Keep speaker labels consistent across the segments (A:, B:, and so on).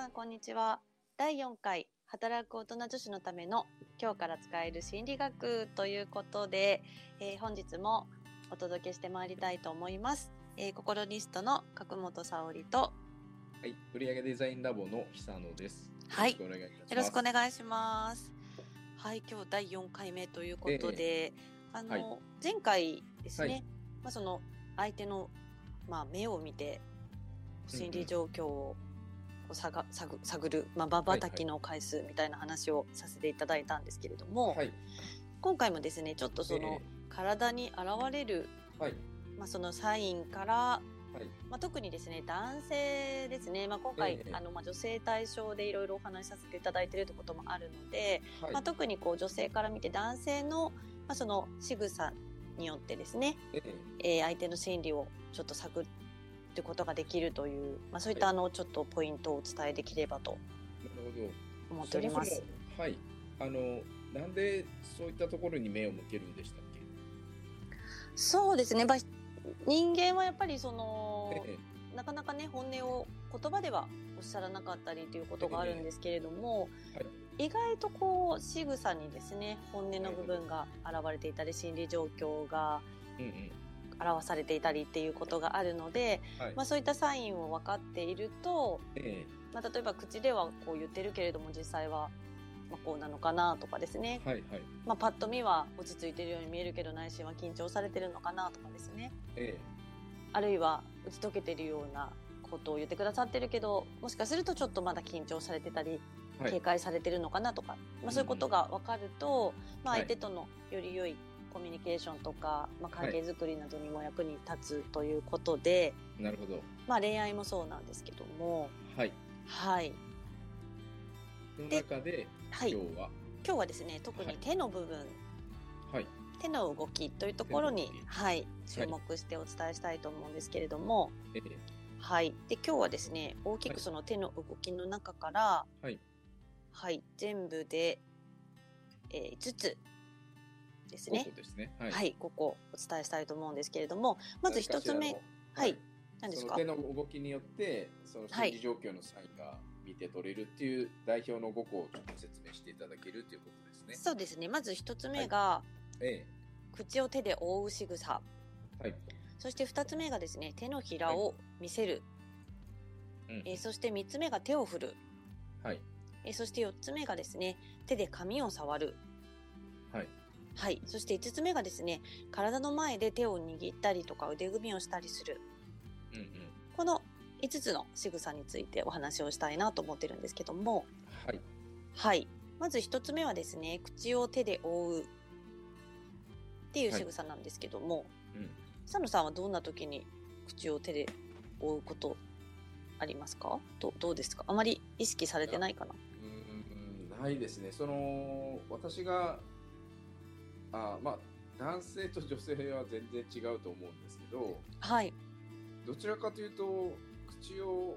A: さんこんにちは。第4回働く大人女子のための今日から使える心理学ということで、えー、本日もお届けしてまいりたいと思います、えー、心リストの角本沙織と
B: はい、売上デザインラボの久野です。
A: はい、よろしくお願いします。はい、今日第4回目ということで、えー、あの、はい、前回ですね、はい、まあその相手のまあ目を見て心理状況を探探探る、まあ、ばばたきの回数みたいな話をさせていただいたんですけれども、はい、今回もですねちょっとその、えー、体に現れる、はい、まあ、そのサインからはい。まあ、特にですね男性ですね、まあ、今回、えー、あのまあ、女性対象でいろいろお話しさせていただいているということもあるので、はい、まあ、特にこう女性から見て男性の、まあ、その仕草によってですね、えー、えー、相手の心理をちょっと探ることができるという、まあ、そういったあのちょっとポイントをお伝えできればと思っております。
B: はい。あのなんでそういったところに目を向けるんでしたっけ？
A: そうですね、まあ、人間はやっぱりその、ええ、なかなかね本音を言葉ではおっしゃらなかったりということがあるんですけれども、えはい、意外とこう仕草にですね本音の部分が現れていたり心理状況が表されていたりっていうことがあるので、はい、まあ、そういったサインを分かっていると、まあ、例えば口ではこう言ってるけれども実際はまあ、こうなのかなとかですね、はいはい。まあ、パッと見は落ち着いてるように見えるけど内心は緊張されてるのかなとかですね、ええ、あるいは打ち解けてるようなことを言ってくださってるけどもしかするとちょっとまだ緊張されてたり警戒されてるのかなとか、はい、まあ、そういうことが分かると、まあ、相手とのより良いコミュニケーションとか、まあ、関係づくりなどにも役に立つということで、
B: はい、なるほど、
A: まあ、恋愛もそうなんですけども
B: はい、
A: はい、
B: の中で今日は、はい、
A: 今日はですね特に手の部分、はい、手の動きというところに、はい、注目してお伝えしたいと思うんですけれども、はい、はい、で今日はですね大きくその手の動きの中から、はい、はい、全部で、えー、5つですね。
B: ですねは
A: い、はい、ここお伝えしたいと思うんですけれども、まず1つ目、はい、何ですか？
B: 手の動きによってその心理状況のサインが見て取れるっていう代表の5個をちょっと説明していただけるということですね。
A: そうですね。まず1つ目が、はい、ええ、口を手で覆う仕草。はい。そして2つ目がですね、手のひらを見せる。はい、うん、えー、そして3つ目が手を振る。はい。えー、そして4つ目がですね、手で髪を触る。はい。はい。そして5つ目がですね、体の前で手を握ったりとか腕組みをしたりする。うんうん。この5つの仕草についてお話をしたいなと思ってるんですけども。はい。はい。まず1つ目はですね、口を手で覆うっていう仕草なんですけども、はい、うん。佐野さんはどんな時に口を手で覆うことありますか？どどうですか？あまり意識されてないかな？
B: うんないですね。その私があまあ男性と女性は全然違うと思うんですけど、はい、どちらかというと口を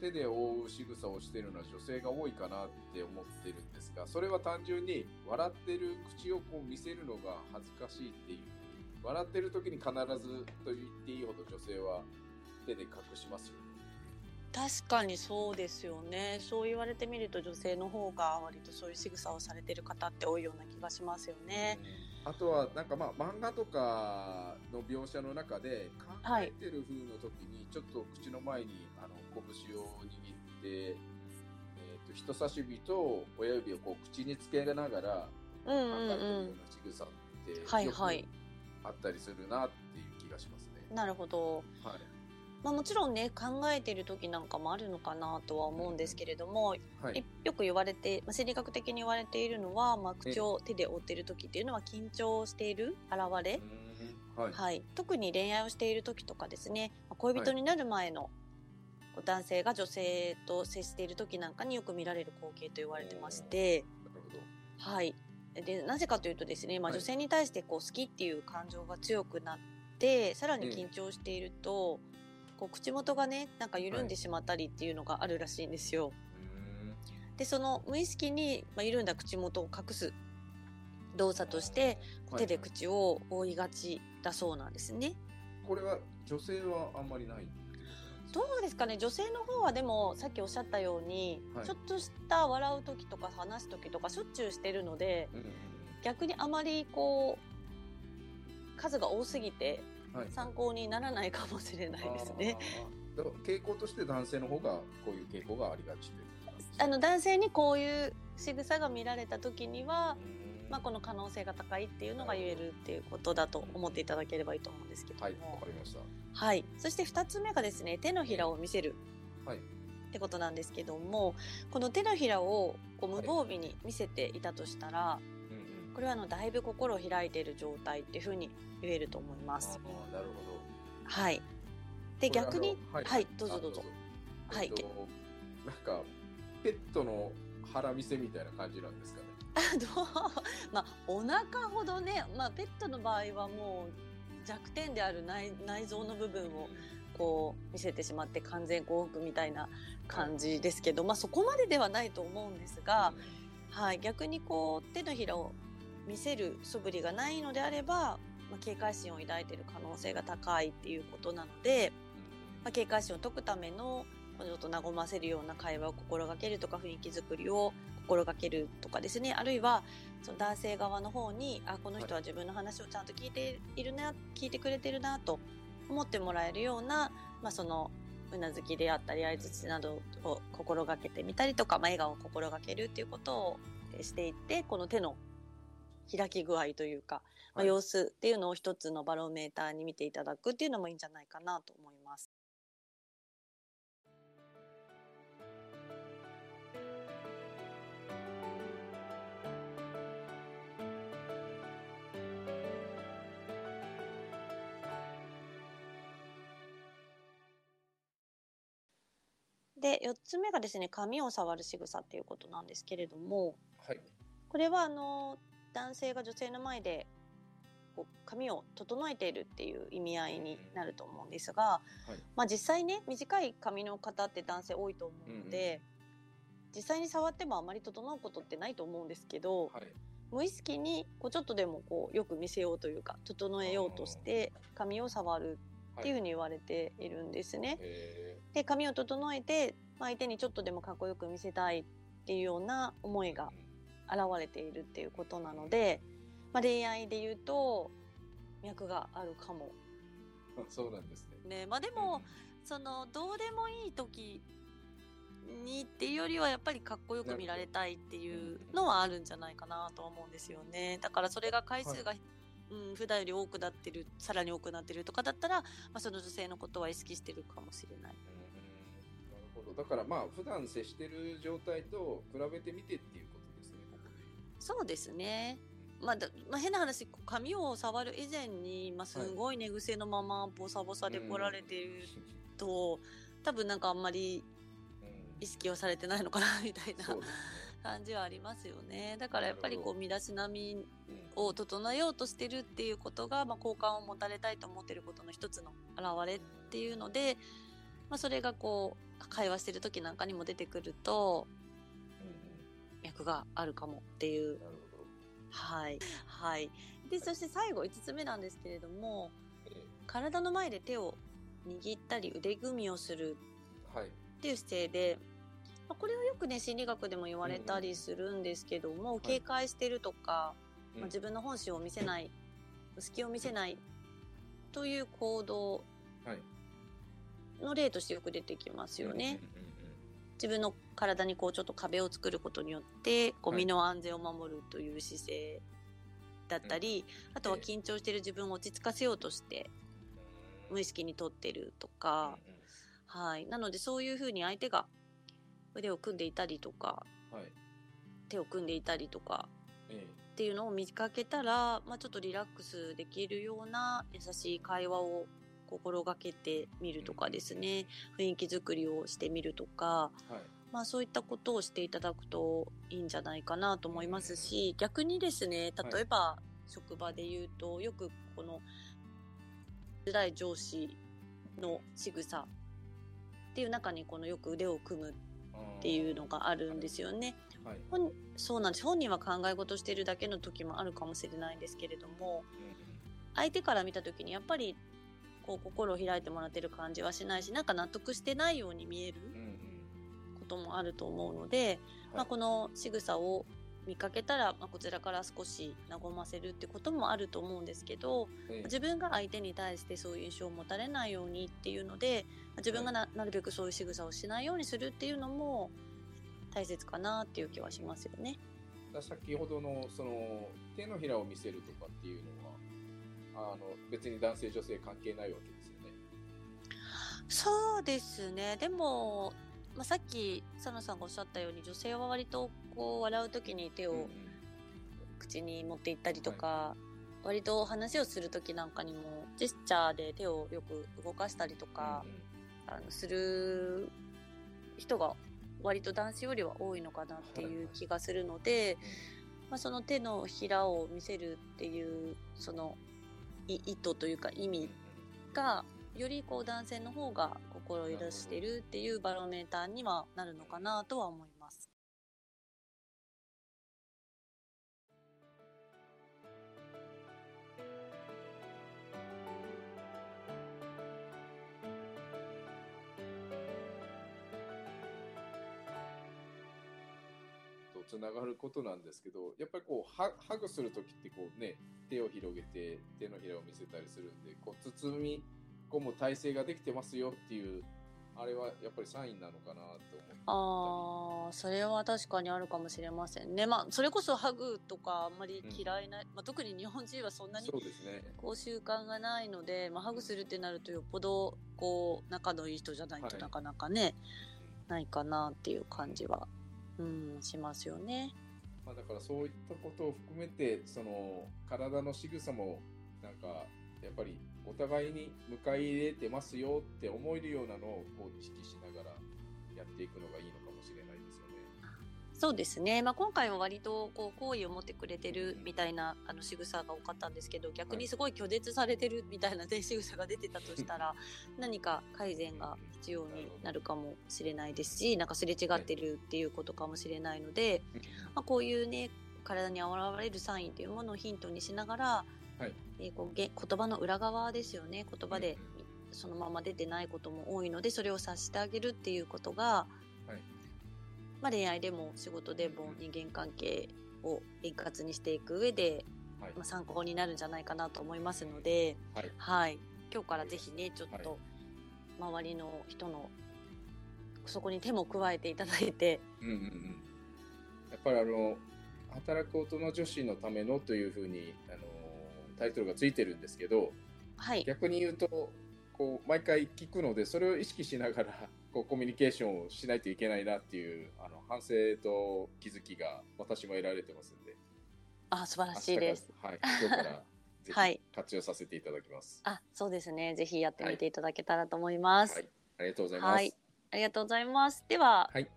B: 手で覆う仕草をしているのは女性が多いかなって思ってるんですがそれは単純に笑ってる口をこう見せるのが恥ずかしいっていう笑ってる時に必ずと言っていいほど女性は手で隠しますよね。
A: 確かにそうですよね。そう言われてみると女性の方が割とそういう仕草をされてる方って多いような気がしますよね。
B: うん、あとはなんかまあ漫画とかの描写の中で考えてる風の時にちょっと口の前にあの拳を握って、えー、と人差し指と親指をこう口につけながら考えてるような仕草ってよくあったりするなっていう気がしますね。
A: なるほど、はいまあ、もちろんね考えてる時なんかもあるのかなとは思うんですけれども、はい、よく言われて、まあ、生理学的に言われているのは、まあ、口を手で覆っている時っていうのは緊張している現れ、はい、はい、特に恋愛をしている時とかですね恋人になる前の男性が女性と接している時なんかによく見られる光景と言われてまして、はい、でなぜかというとですね、まあ、女性に対してこう好きっていう感情が強くなってさらに緊張していると、こう口元がねなんか緩んでしまったりっていうのがあるらしいんですよ。はい、でその無意識に、まあ、緩んだ口元を隠す動作として手で口を覆いがちだそうなんですね。
B: これは女性はあんまりない
A: どうですかね？女性の方はでもさっきおっしゃったように、はい、ちょっとした笑う時とか話す時とかしょっちゅうしてるので、うん、逆にあまりこう数が多すぎて参考にならないかもしれないですね。
B: はい、傾向として男性の方がこういう傾向がありがち
A: あの男性にこういう仕草が見られた時には、まあ、この可能性が高いっていうのが言えるっていうことだと思っていただければいいと思うんですけど
B: はいわかりました。
A: はい。そして2つ目がですね手のひらを見せる、はい、ってことなんですけどもこの手のひらをこう無防備に見せていたとしたら、はい、これはあのだいぶ心を開いている状態っていうふうに言えると思います。
B: あなるほど。
A: はい。で逆にはい、はい、どうぞどうぞ。
B: はい、えっと、なんかペットの腹見せみたいな感じなんですかね。
A: どう？まあお腹ほどね、まあ、ペットの場合はもう弱点である内内臓の部分をこう見せてしまって完全幸福みたいな感じですけど、まあ、そこまでではないと思うんですが、はい、逆にこう手のひらを見せる素振りがないのであれば、まあ、警戒心を抱いている可能性が高いっていうことなので、まあ、警戒心を解くためのちょっと和ませるような会話を心がけるとか雰囲気作りを心がけるとかですね。あるいはその男性側の方にあこの人は自分の話をちゃんと聞いているな聞いてくれてるなと思ってもらえるような、まあ、そのうなずきであったり相づちなどを心がけてみたりとか、まあ、笑顔を心がけるっていうことをしていってこの手の開き具合というか、まあ、様子っていうのを一つのバロメーターに見ていただくっていうのもいいんじゃないかなと思います。で4つ目がですね髪を触る仕草っていうことなんですけれども、
B: はい、
A: これはあの男性が女性の前でこう髪を整えているっていう意味合いになると思うんですが、はい、まあ、実際ね短い髪の方って男性多いと思うので、うん、実際に触ってもあまり整うことってないと思うんですけど、はい、無意識にこうちょっとでもこうよく見せようというか整えようとして髪を触るっていうふうに言われているんですね。で髪を整えて、まあ、相手にちょっとでもかっこよく見せたいっていうような思いが現れているっていうことなので、まあ、恋愛で言うと脈があるかも。
B: そうなんですね。
A: ねまあ、でも、そのどうでもいい時にっていうよりはやっぱりかっこよく見られたいっていうのはあるんじゃないかなと思うんですよね。だからそれが回数がうん、普段より多くなってるさらに多くなってるとかだったら、まあ、その女性のことは意識してるかもしれない。なる
B: ほどだからまあ普段接してる状態と比べてみてっていう
A: そうですね。まあ、まあ、変な話髪を触る以前に、まあ、すごい寝癖のままボサボサで来られてると、多分なんかあんまり意識をされてないのかなみたいな、感じはありますよね。だからやっぱりこう身だしなみを整えようとしてるっていうことが、まあ、好感を持たれたいと思ってることの一つの表れっていうので、まあ、それがこう会話してる時なんかにも出てくると、脈があるかもっていう。はい。はい。で、そして最後5つ目なんですけれども、体の前で手を握ったり腕組みをするっていう姿勢で、これはよくね心理学でも言われたりするんですけども、うん、警戒してるとか、まあ、自分の本心を見せない隙を見せないという行動の例としてよく出てきますよね。自分の体にこうちょっと壁を作ることによってこう身の安全を守るという姿勢だったり、あとは緊張してる自分を落ち着かせようとして無意識にとってるとか、はい、なのでそういうふうに相手が腕を組んでいたりとか、はい、手を組んでいたりとか、ええ、っていうのを見かけたら、まあ、ちょっとリラックスできるような優しい会話を心がけてみるとかですね、うん、雰囲気作りをしてみるとか、はい、まあ、そういったことをしていただくといいんじゃないかなと思いますし逆にですね例えば職場で言うと、よくこの辛い上司の仕草っていう中にこのよく腕を組むっていうのがあるんですよね。はい、本そうなんです。本人は考え事してるだけの時もあるかもしれないんですけれども、相手から見た時にやっぱりこう心を開いてもらってる感じはしないしなんか納得してないように見えることもあると思うので、まあ、この仕草を見かけたら、まあ、こちらから少し和ませるってこともあると思うんですけど、自分が相手に対してそういう印象を持たれないようにっていうので自分がなるべくそういう仕草をしないようにするっていうのも大切かなっていう気はしますよね。
B: 先ほどのその手のひらを見せるとかっていうのはあの別に男性女性関係ないわけですよね。
A: そうですね。でも、まあ、さっき佐野さんがおっしゃったように女性は割とこう笑う時に手を口に持っていったりとか、はい、割と話をする時なんかにもジェスチャーで手をよく動かしたりとか、あのする人が割と男子よりは多いのかなっていう気がするので、まあ、その手のひらを見せるっていうその意図というか意味がよりこう男性の方が心を許してるっていうバロメーターにはなるのかなとは思います。
B: つながることなんですけどやっぱりこうハハグする時ってこうね手を広げて手のひらを見せたりするんでこう包み込む体勢ができてますよっていうあれはやっぱりサインなのかなと思って
A: ああそれは確かにあるかもしれませんね。まあそれこそハグとかあんまり嫌いな、うん、まあ、特に日本人はそんなにこう習慣がないので、まあ、ハグするってなるとよっぽどこう仲のいい人じゃないとなかなかね、はい、ないかなっていう感じはうん、しますよね。
B: まあ、だからそういったことを含めてその体の仕草もなんかやっぱりお互いに迎え入れてますよって思えるようなのをこう意識しながらやっていくのがいいのか
A: そうですね、まあ、今回は割とこう好意を持ってくれてるみたいなあの仕草が多かったんですけど逆にすごい拒絶されてるみたいな、ね、仕草が出てたとしたら 何か改善が必要になるかもしれないですしなんかすれ違ってるっていうことかもしれないので、まあ、こういうね体に現れるサインというものをヒントにしながら、はい。えー、こう言葉の裏側ですよね。言葉でそのまま出てないことも多いのでそれを察してあげるっていうことがまあ、恋愛でも仕事でも人間関係を円滑にしていく上で、はい、まあ、参考になるんじゃないかなと思いますので、はい、はい、今日からぜひねちょっと周りの人のそこに手も加えていただいて。うんうんうん、
B: やっぱりあの働く大人女子のためのというふうにあのタイトルがついてるんですけど、はい、逆に言うとこう毎回聞くのでそれを意識しながらこうコミュニケーションをしないといけないなっていうあの反省と気づきが私も得られてますんで。
A: あ素晴らしいです。
B: はい今日からぜひ活用させていただきます、
A: はい、あそうですね。ぜひやってみていただけたらと思います、はい、
B: ありがとうございます、はい、
A: ありがとうございます。では、はい、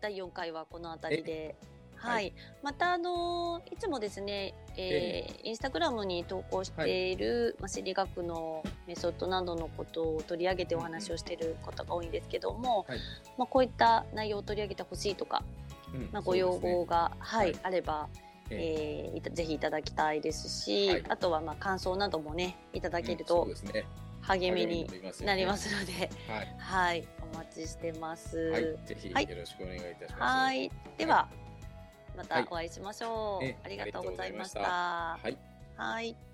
A: 第4回はこの辺りではい、またあのいつもですね、えー、インスタグラムに投稿している、まあ、心理学のメソッドなどのことを取り上げてお話をしていることが多いんですけども、はい、まあ、こういった内容を取り上げてほしいとか、うん、まあ、ご要望が、ね、はい、あれば、えー、ぜひいただきたいですし、はい、あとはまあ感想などもねいただけると、励みになりますので、はい、はい、お待ちしてます。
B: はい、ぜひよろしくお願いいたします。
A: はい、では、またお会いしましょう。ありがとうございました。はい。はい